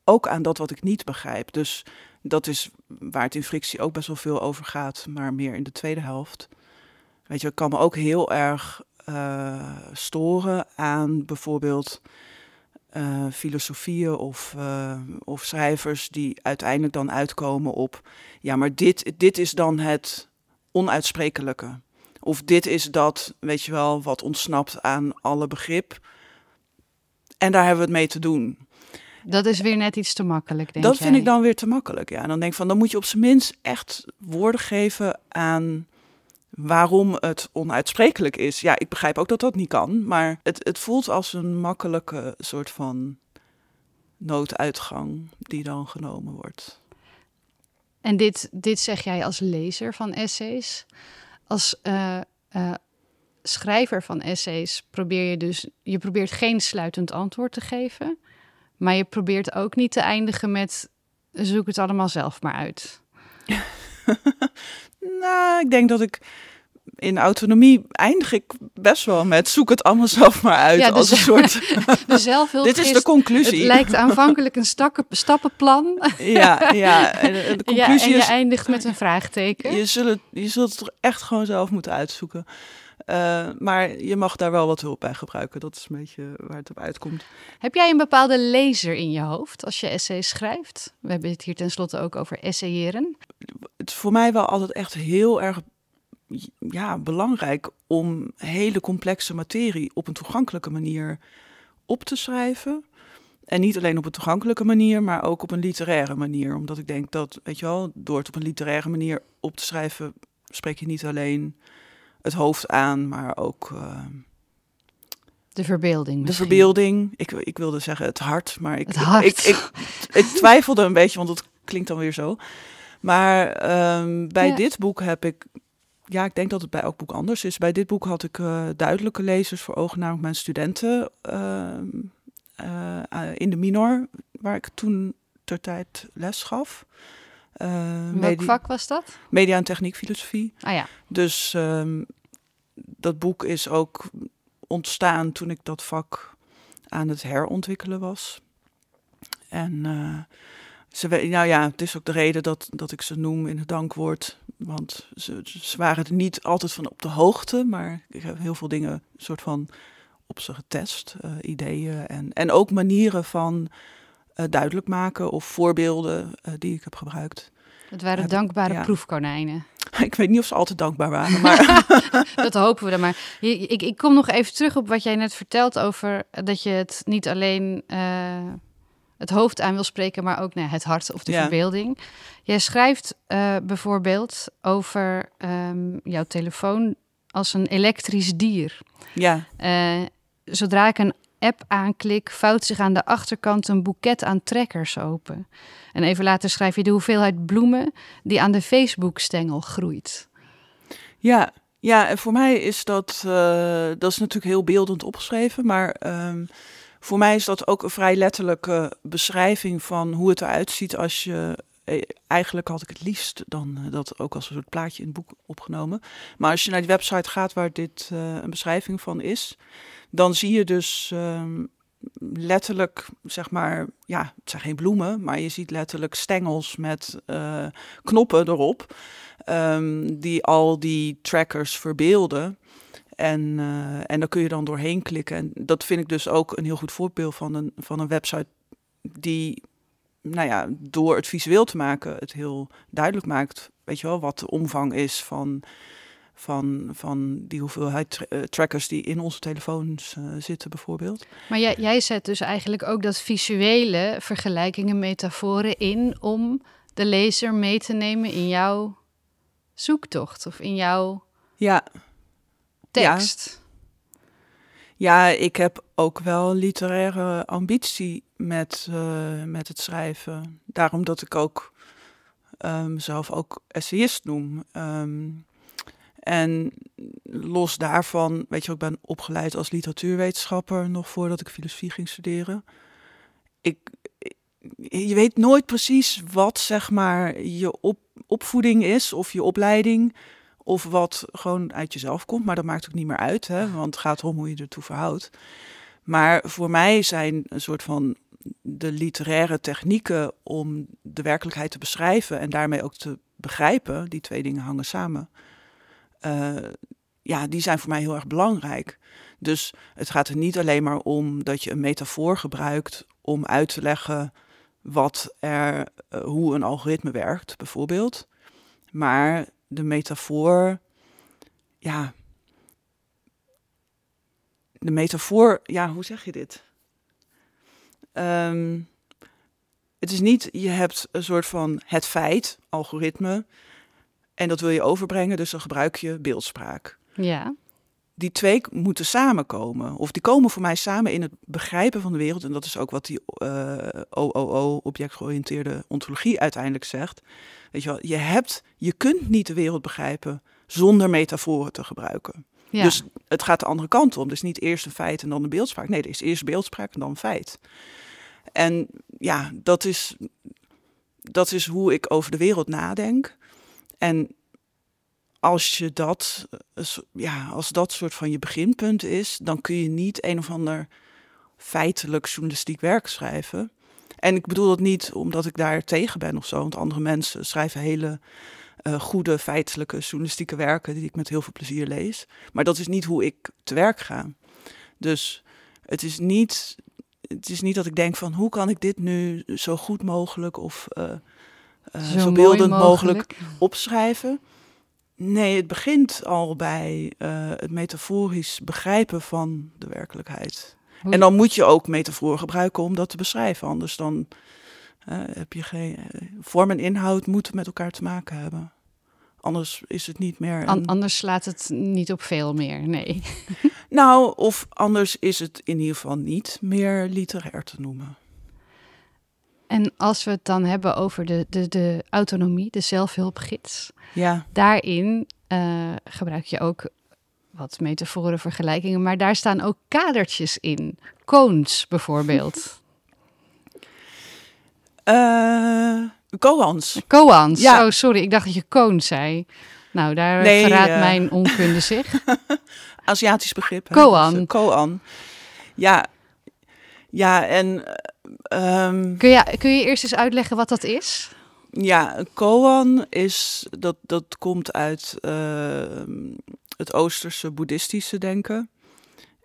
ook aan dat wat ik niet begrijp. Dus dat is waar het in frictie ook best wel veel over gaat, maar meer in de tweede helft. Weet je, ik kan me ook heel erg eh, storen aan bijvoorbeeld eh, filosofieën of, eh, of schrijvers die uiteindelijk dan uitkomen op, ja, maar dit, dit is dan het onuitsprekelijke. Of dit is dat, weet je wel, wat ontsnapt aan alle begrip. En daar hebben we het mee te doen. Dat is weer net iets te makkelijk, denk dat jij. vind ik dan weer te makkelijk. Ja, en dan denk ik van, dan moet je op zijn minst echt woorden geven aan waarom het onuitsprekelijk is. Ja, ik begrijp ook dat dat niet kan, maar het, het voelt als een makkelijke soort van nooduitgang die dan genomen wordt. En dit, dit zeg jij als lezer van essays. Als eh, eh, schrijver van essays probeer je dus... Je probeert geen sluitend antwoord te geven. Maar je probeert ook niet te eindigen met... Zoek het allemaal zelf maar uit. Nou, ik denk dat ik in autonomie eindig ik best wel met zoek het allemaal zelf maar uit. Ja, als dus- een soort, De zelfhulp dit is de Het conclusie. lijkt aanvankelijk een stakke, stappenplan. Ja, ja. En de Ja, conclusie en je is, eindigt met een vraagteken. je zult, het, je zult het toch echt gewoon zelf moeten uitzoeken. Eh, maar je mag daar wel wat hulp bij gebruiken. Dat is een beetje waar het op uitkomt. Heb jij een bepaalde lezer in je hoofd als je essays schrijft? We hebben het hier tenslotte ook over essayeren. Het is voor mij wel altijd echt heel erg ja, belangrijk om hele complexe materie op een toegankelijke manier op te schrijven. En niet alleen op een toegankelijke manier, maar ook op een literaire manier. Omdat ik denk dat, weet je wel, door het op een literaire manier op te schrijven, spreek je niet alleen het hoofd aan, maar ook eh, De verbeelding de verbeelding. Ik, ik wilde zeggen het hart, maar ik, Het hart. Ik, ik, ik twijfelde een beetje, want het klinkt dan weer zo. Maar ehm, bij Ja. dit boek heb ik, ja, ik denk dat het bij elk boek anders is. Bij dit boek had ik eh, duidelijke lezers voor ogen, namelijk mijn studenten ehm, eh, eh, in de minor, waar ik toen ter tijd les gaf. Eh, Welk vak was dat? Media en techniek, filosofie. Ah ja, Dus ehm, dat boek is ook ontstaan toen ik dat vak aan het herontwikkelen was. En eh, ze, nou ja, het is ook de reden dat, dat ik ze noem in het dankwoord. Want ze, ze waren er niet altijd van op de hoogte, maar ik heb heel veel dingen soort van op ze getest. eh, ideeën en, en ook manieren van eh, duidelijk maken of voorbeelden eh, die ik heb gebruikt. het waren Heb- dankbare ja. proefkonijnen. ik weet niet of ze altijd dankbaar waren, maar Dat hopen we dan maar. Ik, ik kom nog even terug op wat jij net vertelt over dat je het niet alleen eh, het hoofd aan wil spreken, maar ook nou, het hart of de Ja. verbeelding. Jij schrijft eh, bijvoorbeeld over ehm, jouw telefoon als een elektrisch dier. ja. Eh, zodra ik een app aanklik, vouwt zich aan de achterkant een boeket aan trekkers open. En even later schrijf je de hoeveelheid bloemen die aan de Facebook-stengel groeit. Ja, ja, en voor mij is dat, eh, dat is natuurlijk heel beeldend opgeschreven, maar ehm, voor mij is dat ook een vrij letterlijke beschrijving van hoe het eruit ziet als je. Eh, Eigenlijk had ik het liefst dan eh, dat ook als een soort plaatje in het boek opgenomen. Maar als je naar die website gaat waar dit eh, een beschrijving van is, dan zie je dus ehm, letterlijk, zeg maar, ja, het zijn geen bloemen, maar je ziet letterlijk stengels met knoppen erop ehm, die al die trackers verbeelden. En, eh, en daar kun je dan doorheen klikken. En dat vind ik dus ook een heel goed voorbeeld van een, van een website die, nou ja, door het visueel te maken, het heel duidelijk maakt, weet je wel, wat de omvang is van, van, van die hoeveelheid tra- eh, trackers die in onze telefoons eh, zitten, bijvoorbeeld. Maar jij, jij zet dus eigenlijk ook dat visuele vergelijkingen, metaforen in om de lezer mee te nemen in jouw zoektocht of in jouw Ja, tekst. Ja, ik heb ook wel literaire ambitie met, uh, met het schrijven. Daarom dat ik ook um, mezelf ook essayist noem. Um, en los daarvan, weet je, ik ben opgeleid als literatuurwetenschapper nog voordat ik filosofie ging studeren. Ik, je weet nooit precies wat, zeg maar, je op, opvoeding is of je opleiding. Of wat gewoon uit jezelf komt. Maar dat maakt ook niet meer uit, hè, want het gaat erom hoe je ertoe verhoudt. Maar voor mij zijn een soort van de literaire technieken om de werkelijkheid te beschrijven en daarmee ook te begrijpen, die twee dingen hangen samen. Uh, ja, die zijn voor mij heel erg belangrijk. Dus het gaat er niet alleen maar om dat je een metafoor gebruikt om uit te leggen wat er, uh, hoe een algoritme werkt, bijvoorbeeld. Maar de metafoor, ja. De metafoor, ja, hoe zeg je dit? Um, het is niet, je hebt een soort van het feit, algoritme, en dat wil je overbrengen, dus dan gebruik je beeldspraak. Ja. Die twee moeten samenkomen. Of die komen voor mij samen in het begrijpen van de wereld. En dat is ook wat die uh, eh, OOO, objectgeoriënteerde ontologie, uiteindelijk zegt. Weet je wel, je hebt, je kunt niet de wereld begrijpen zonder metaforen te gebruiken. Ja. Dus het gaat de andere kant om. Dus niet eerst een feit en dan een beeldspraak. Nee, er is eerst beeldspraak en dan een feit. En ja, dat is, dat is hoe ik over de wereld nadenk. En als je dat, eh, ja, als dat soort van je beginpunt is, dan kun je niet een of ander feitelijk journalistiek werk schrijven. En ik bedoel dat niet omdat ik daar tegen ben of zo, want andere mensen schrijven hele uh, goede feitelijke journalistieke werken die ik met heel veel plezier lees. Maar dat is niet hoe ik te werk ga. Dus het is niet, het is niet dat ik denk van hoe kan ik dit nu zo goed mogelijk of uh, uh, zo, zo beeldend mogelijk. opschrijven. Nee, het begint al bij uh, het metaforisch begrijpen van de werkelijkheid. En dan moet je ook metafoor gebruiken om dat te beschrijven. Anders dan uh, heb je geen. vorm en inhoud moeten met elkaar te maken hebben. Anders is het niet meer. Een... anders slaat het niet op veel meer, nee. nou, of anders is het in ieder geval niet meer literair te noemen. En als we het dan hebben over de, de, de autonomie, de zelfhulpgids. Ja. Daarin uh, gebruik je ook wat metaforen, vergelijkingen. Maar daar staan ook kadertjes in. Koons bijvoorbeeld. Uh, koans. Koans. Ja. Oh, sorry. Ik dacht dat je koon zei. Nou, daar nee, verraadt uh... mijn onkunde zich. Aziatisch begrip. Koan. Koan. Ja. Ja, en Um, kun, je, kun je eerst eens uitleggen wat dat is? Ja, koan is, dat, dat komt uit uh, het Oosterse boeddhistische denken.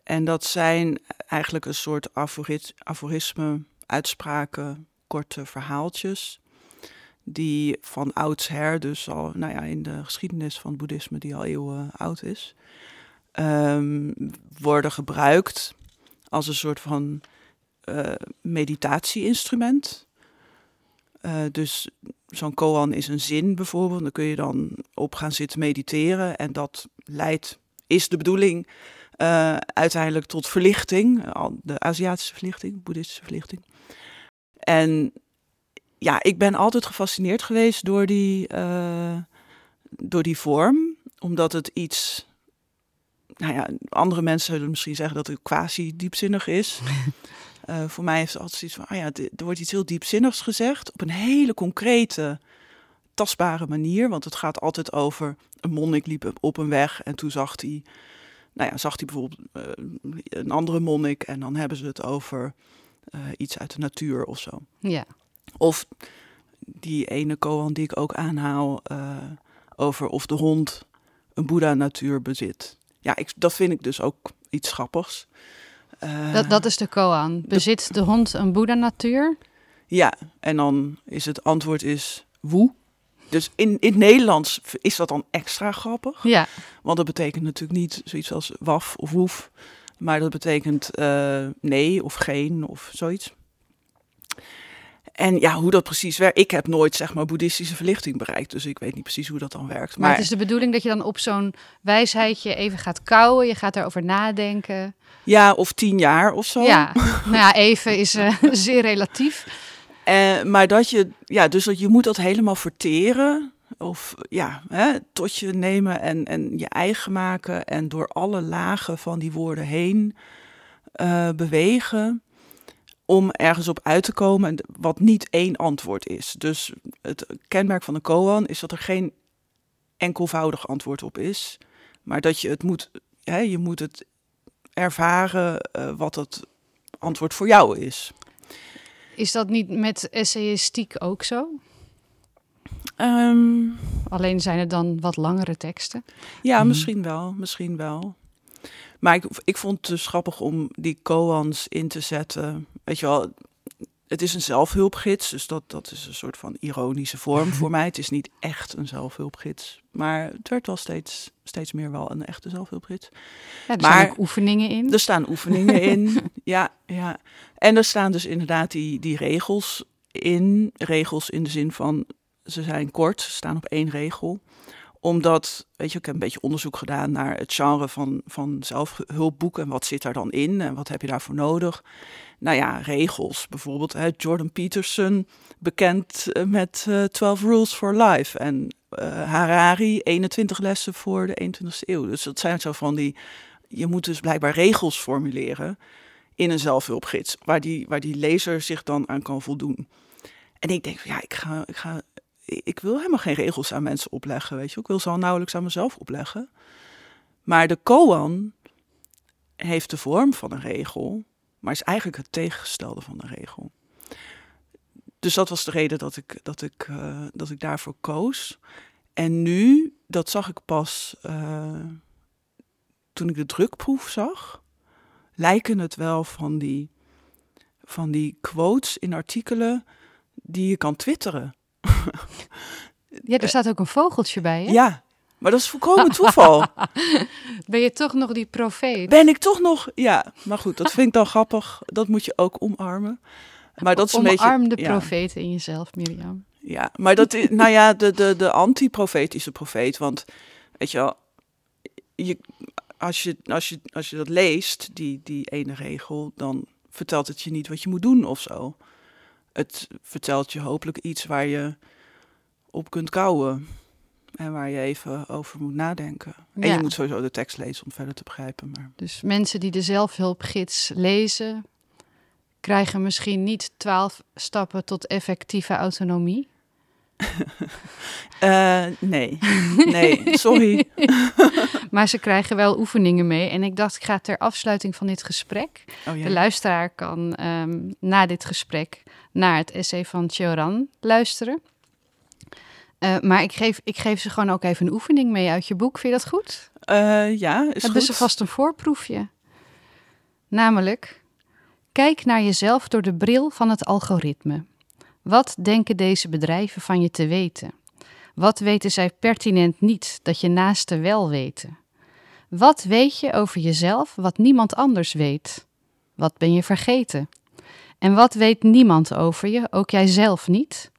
En dat zijn eigenlijk een soort aforit, aforisme, uitspraken, korte verhaaltjes. Die van oudsher, dus al nou ja, in de geschiedenis van het boeddhisme, die al eeuwen oud is, um, worden gebruikt als een soort van uh, meditatie-instrument. Uh, dus zo'n koan is een zin bijvoorbeeld. Dan kun je dan op gaan zitten mediteren. En dat leidt, is de bedoeling, uh, uiteindelijk tot verlichting. De Aziatische verlichting, boeddhistische verlichting. En ja, ik ben altijd gefascineerd geweest door die, door die vorm. Omdat het iets nou ja, andere mensen zullen misschien zeggen dat het quasi diepzinnig is. Uh, voor mij heeft het altijd zoiets van, ah ja, er wordt iets heel diepzinnigs gezegd op een hele concrete, tastbare manier. Want het gaat altijd over een monnik liep op een weg en toen zag hij, nou ja, zag hij bijvoorbeeld uh, een andere monnik en dan hebben ze het over uh, iets uit de natuur of zo. Ja. Of die ene koan die ik ook aanhaal over of de hond een Boeddha-natuur bezit. Ja, ik, dat vind ik dus ook iets grappigs. Uh, dat, dat is de koan. Bezit de, de hond een boeddha-natuur? Ja, en dan is het antwoord is woe. Dus in, in het Nederlands is dat dan extra grappig. Ja. Want dat betekent natuurlijk niet zoiets als waf of woef. Maar dat betekent uh, nee of geen of zoiets. En ja, hoe dat precies werkt. Ik heb nooit zeg maar boeddhistische verlichting bereikt. Dus ik weet niet precies hoe dat dan werkt. Maar, het is de bedoeling dat je dan op zo'n wijsheidje even gaat kouwen. Je gaat daarover nadenken. Ja, of tien jaar of zo. Ja, nou ja, even is uh, zeer relatief. Uh, maar dat je, ja, dus dat je moet dat helemaal verteren. Of ja, hè, tot je nemen en, en je eigen maken. En door alle lagen van die woorden heen uh, bewegen om ergens op uit te komen wat niet één antwoord is. Dus het kenmerk van de koan is dat er geen enkelvoudig antwoord op is, maar dat je het moet, hè, je moet het ervaren uh, wat het antwoord voor jou is. Is dat niet met essayistiek ook zo? Um, Alleen zijn het dan wat langere teksten? Ja, misschien wel, misschien wel. Maar ik, ik vond het dus grappig om die koans in te zetten. Weet je wel, het is een zelfhulpgids, dus dat, dat is een soort van ironische vorm voor mij. Het is niet echt een zelfhulpgids, maar het werd wel steeds, steeds meer wel een echte zelfhulpgids. Ja, er maar, staan ook oefeningen in. Er staan oefeningen in, ja, ja. En er staan dus inderdaad die, die regels in. Regels in de zin van, ze zijn kort, ze staan op één regel omdat, weet je, ik heb een beetje onderzoek gedaan naar het genre van, van zelfhulpboeken. En wat zit daar dan in en wat heb je daarvoor nodig? Nou ja, regels bijvoorbeeld. Hè, Jordan Peterson, bekend eh, met uh, eh, 12 Rules for Life. En uh, Harari, 21 lessen voor de 21ste eeuw. Dus dat zijn zo van die. Je moet dus blijkbaar regels formuleren in een zelfhulpgids. Waar die, waar die lezer zich dan aan kan voldoen. En ik denk, ja, ik ga, ik ga ik wil helemaal geen regels aan mensen opleggen, weet je. Ik wil ze al nauwelijks aan mezelf opleggen. Maar de koan heeft de vorm van een regel, maar is eigenlijk het tegengestelde van een regel. Dus dat was de reden dat ik, dat ik, uh, dat ik daarvoor koos. En nu, dat zag ik pas uh, toen ik de drukproef zag, lijken het wel van die, van die quotes in artikelen die je kan twitteren. ja, er staat ook een vogeltje bij, hè? Ja, maar dat is volkomen toeval. ben je toch nog die profeet? Ben ik toch nog, ja. Maar goed, dat vind ik dan grappig. Dat moet je ook omarmen. Maar dat is een beetje... Omarm de profeet in jezelf, Mirjam. Ja, maar dat is, nou ja, de, de, de anti-profetische profeet. Want, weet je wel, je, als, je, als, je, als je dat leest, die, die ene regel, dan vertelt het je niet wat je moet doen of zo het vertelt je hopelijk iets waar je op kunt kouwen. En waar je even over moet nadenken. En je moet sowieso de tekst lezen om verder te begrijpen. Maar... Dus mensen die de zelfhulpgids lezen, krijgen misschien niet twaalf stappen tot effectieve autonomie? Uh, nee, nee, sorry. maar ze krijgen wel oefeningen mee. En ik dacht, ik ga ter afsluiting van dit gesprek. Oh, De luisteraar kan ehm, na dit gesprek naar het essay van Choran luisteren. Uh, maar ik geef, ik geef ze gewoon ook even een oefening mee uit je boek. Vind je dat goed? Uh, ja, is Hebben ze vast een voorproefje. Namelijk, kijk naar jezelf door de bril van het algoritme. Wat denken deze bedrijven van je te weten? Wat weten zij pertinent niet dat je naasten wel weten? Wat weet je over jezelf wat niemand anders weet? Wat ben je vergeten? En wat weet niemand over je, ook jijzelf niet?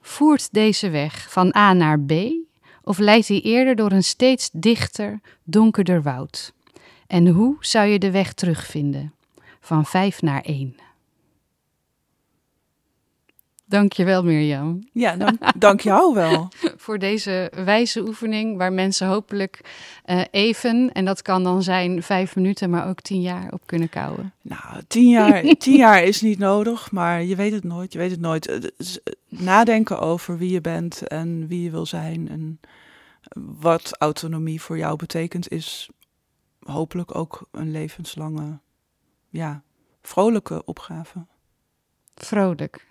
Voert deze weg van A naar B of leidt hij eerder door een steeds dichter, donkerder woud? En hoe zou je de weg terugvinden? Van vijf naar één. Dankjewel Mirjam. Ja, dank, dank jou wel. Voor deze wijze oefening waar mensen hopelijk uh, even, en dat kan dan zijn vijf minuten, maar ook tien jaar op kunnen kouwen. Nou, tien jaar, tien jaar is niet nodig, maar je weet het nooit. Je weet het nooit. Eh, nadenken over wie je bent en wie je wil zijn en wat autonomie voor jou betekent, is hopelijk ook een levenslange, ja, vrolijke opgave. Vrolijk.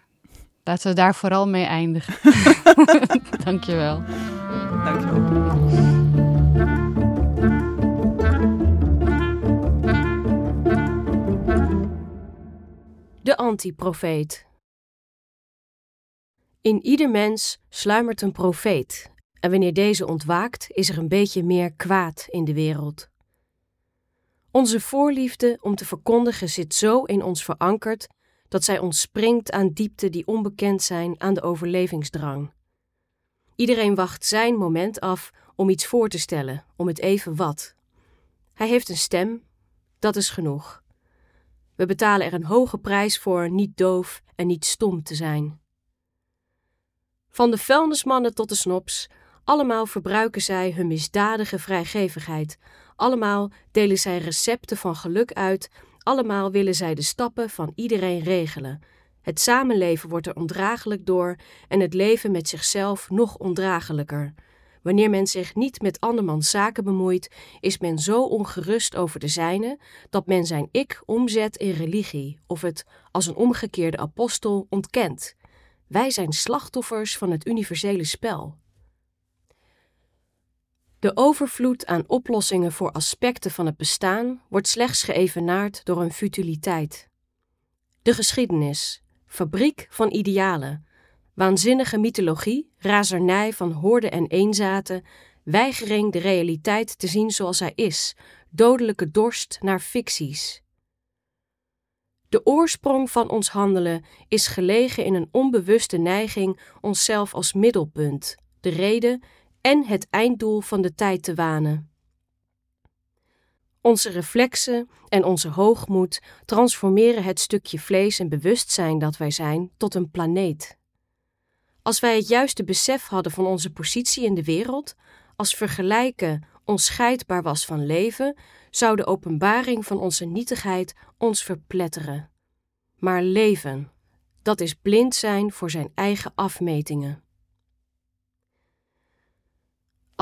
Laten we daar vooral mee eindigen. Dankjewel. Dankjewel. De antiprofeet. In ieder mens sluimert een profeet, en wanneer deze ontwaakt, is er een beetje meer kwaad in de wereld. Onze voorliefde om te verkondigen zit zo in ons verankerd dat zij ontspringt aan diepten die onbekend zijn aan de overlevingsdrang. Iedereen wacht zijn moment af om iets voor te stellen, om het even wat. Hij heeft een stem, dat is genoeg. We betalen er een hoge prijs voor niet doof en niet stom te zijn. Van de vuilnismannen tot de snops, allemaal verbruiken zij hun misdadige vrijgevigheid. Allemaal delen zij recepten van geluk uit. Allemaal willen zij de stappen van iedereen regelen. Het samenleven wordt er ondraaglijk door en het leven met zichzelf nog ondraaglijker. Wanneer men zich niet met andermans zaken bemoeit, is men zo ongerust over de zijne dat men zijn ik omzet in religie of het als een omgekeerde apostel ontkent. Wij zijn slachtoffers van het universele spel. De overvloed aan oplossingen voor aspecten van het bestaan wordt slechts geëvenaard door een futiliteit. De geschiedenis, fabriek van idealen, waanzinnige mythologie, razernij van hoorden en eenzaten, weigering de realiteit te zien zoals hij is, dodelijke dorst naar ficties. De oorsprong van ons handelen is gelegen in een onbewuste neiging onszelf als middelpunt, de reden en het einddoel van de tijd te wanen. Onze reflexen en onze hoogmoed transformeren het stukje vlees en bewustzijn dat wij zijn tot een planeet. Als wij het juiste besef hadden van onze positie in de wereld, als vergelijken onscheidbaar was van leven, zou de openbaring van onze nietigheid ons verpletteren. Maar leven, dat is blind zijn voor zijn eigen afmetingen.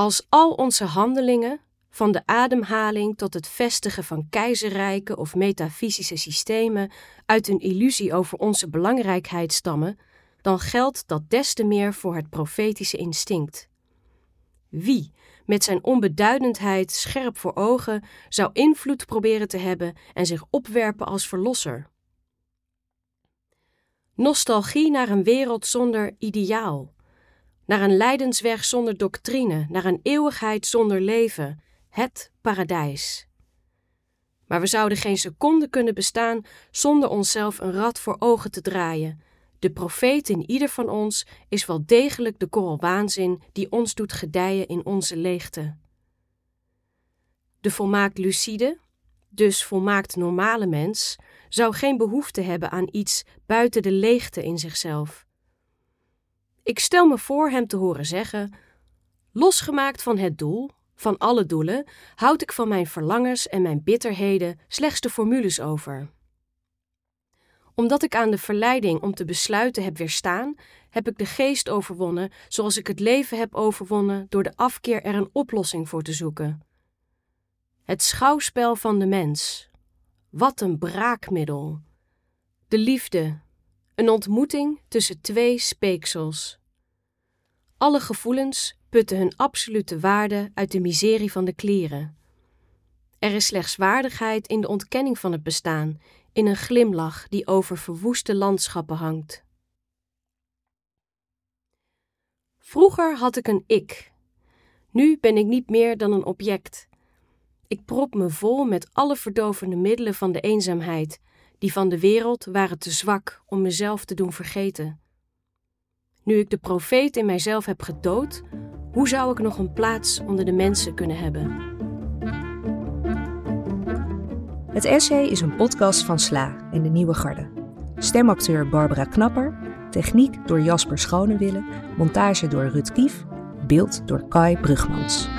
Als al onze handelingen, van de ademhaling tot het vestigen van keizerrijken of metafysische systemen, uit een illusie over onze belangrijkheid stammen, dan geldt dat des te meer voor het profetische instinct. Wie, met zijn onbeduidendheid scherp voor ogen, zou invloed proberen te hebben en zich opwerpen als verlosser? Nostalgie naar een wereld zonder ideaal, naar een lijdensweg zonder doctrine, naar een eeuwigheid zonder leven, het paradijs. Maar we zouden geen seconde kunnen bestaan zonder onszelf een rad voor ogen te draaien. De profeet in ieder van ons is wel degelijk de korrel waanzin die ons doet gedijen in onze leegte. De volmaakt lucide, dus volmaakt normale mens, zou geen behoefte hebben aan iets buiten de leegte in zichzelf. Ik stel me voor hem te horen zeggen: losgemaakt van het doel, van alle doelen, houd ik van mijn verlangens en mijn bitterheden slechts de formules over. Omdat ik aan de verleiding om te besluiten heb weerstaan, heb ik de geest overwonnen, zoals ik het leven heb overwonnen door de afkeer er een oplossing voor te zoeken. Het schouwspel van de mens. Wat een braakmiddel. De liefde, een ontmoeting tussen twee speeksels. Alle gevoelens putten hun absolute waarde uit de miserie van de klieren. Er is slechts waardigheid in de ontkenning van het bestaan, in een glimlach die over verwoeste landschappen hangt. Vroeger had ik een ik. Nu ben ik niet meer dan een object. Ik prop me vol met alle verdovende middelen van de eenzaamheid die van de wereld waren te zwak om mezelf te doen vergeten. Nu ik de profeet in mijzelf heb gedood, hoe zou ik nog een plaats onder de mensen kunnen hebben? Het essay is een podcast van Sla en de Nieuwe Garde. Stemacteur Barbara Knapper, techniek door Jasper Schonewille, montage door Rut Kief, beeld door Kai Brugmans.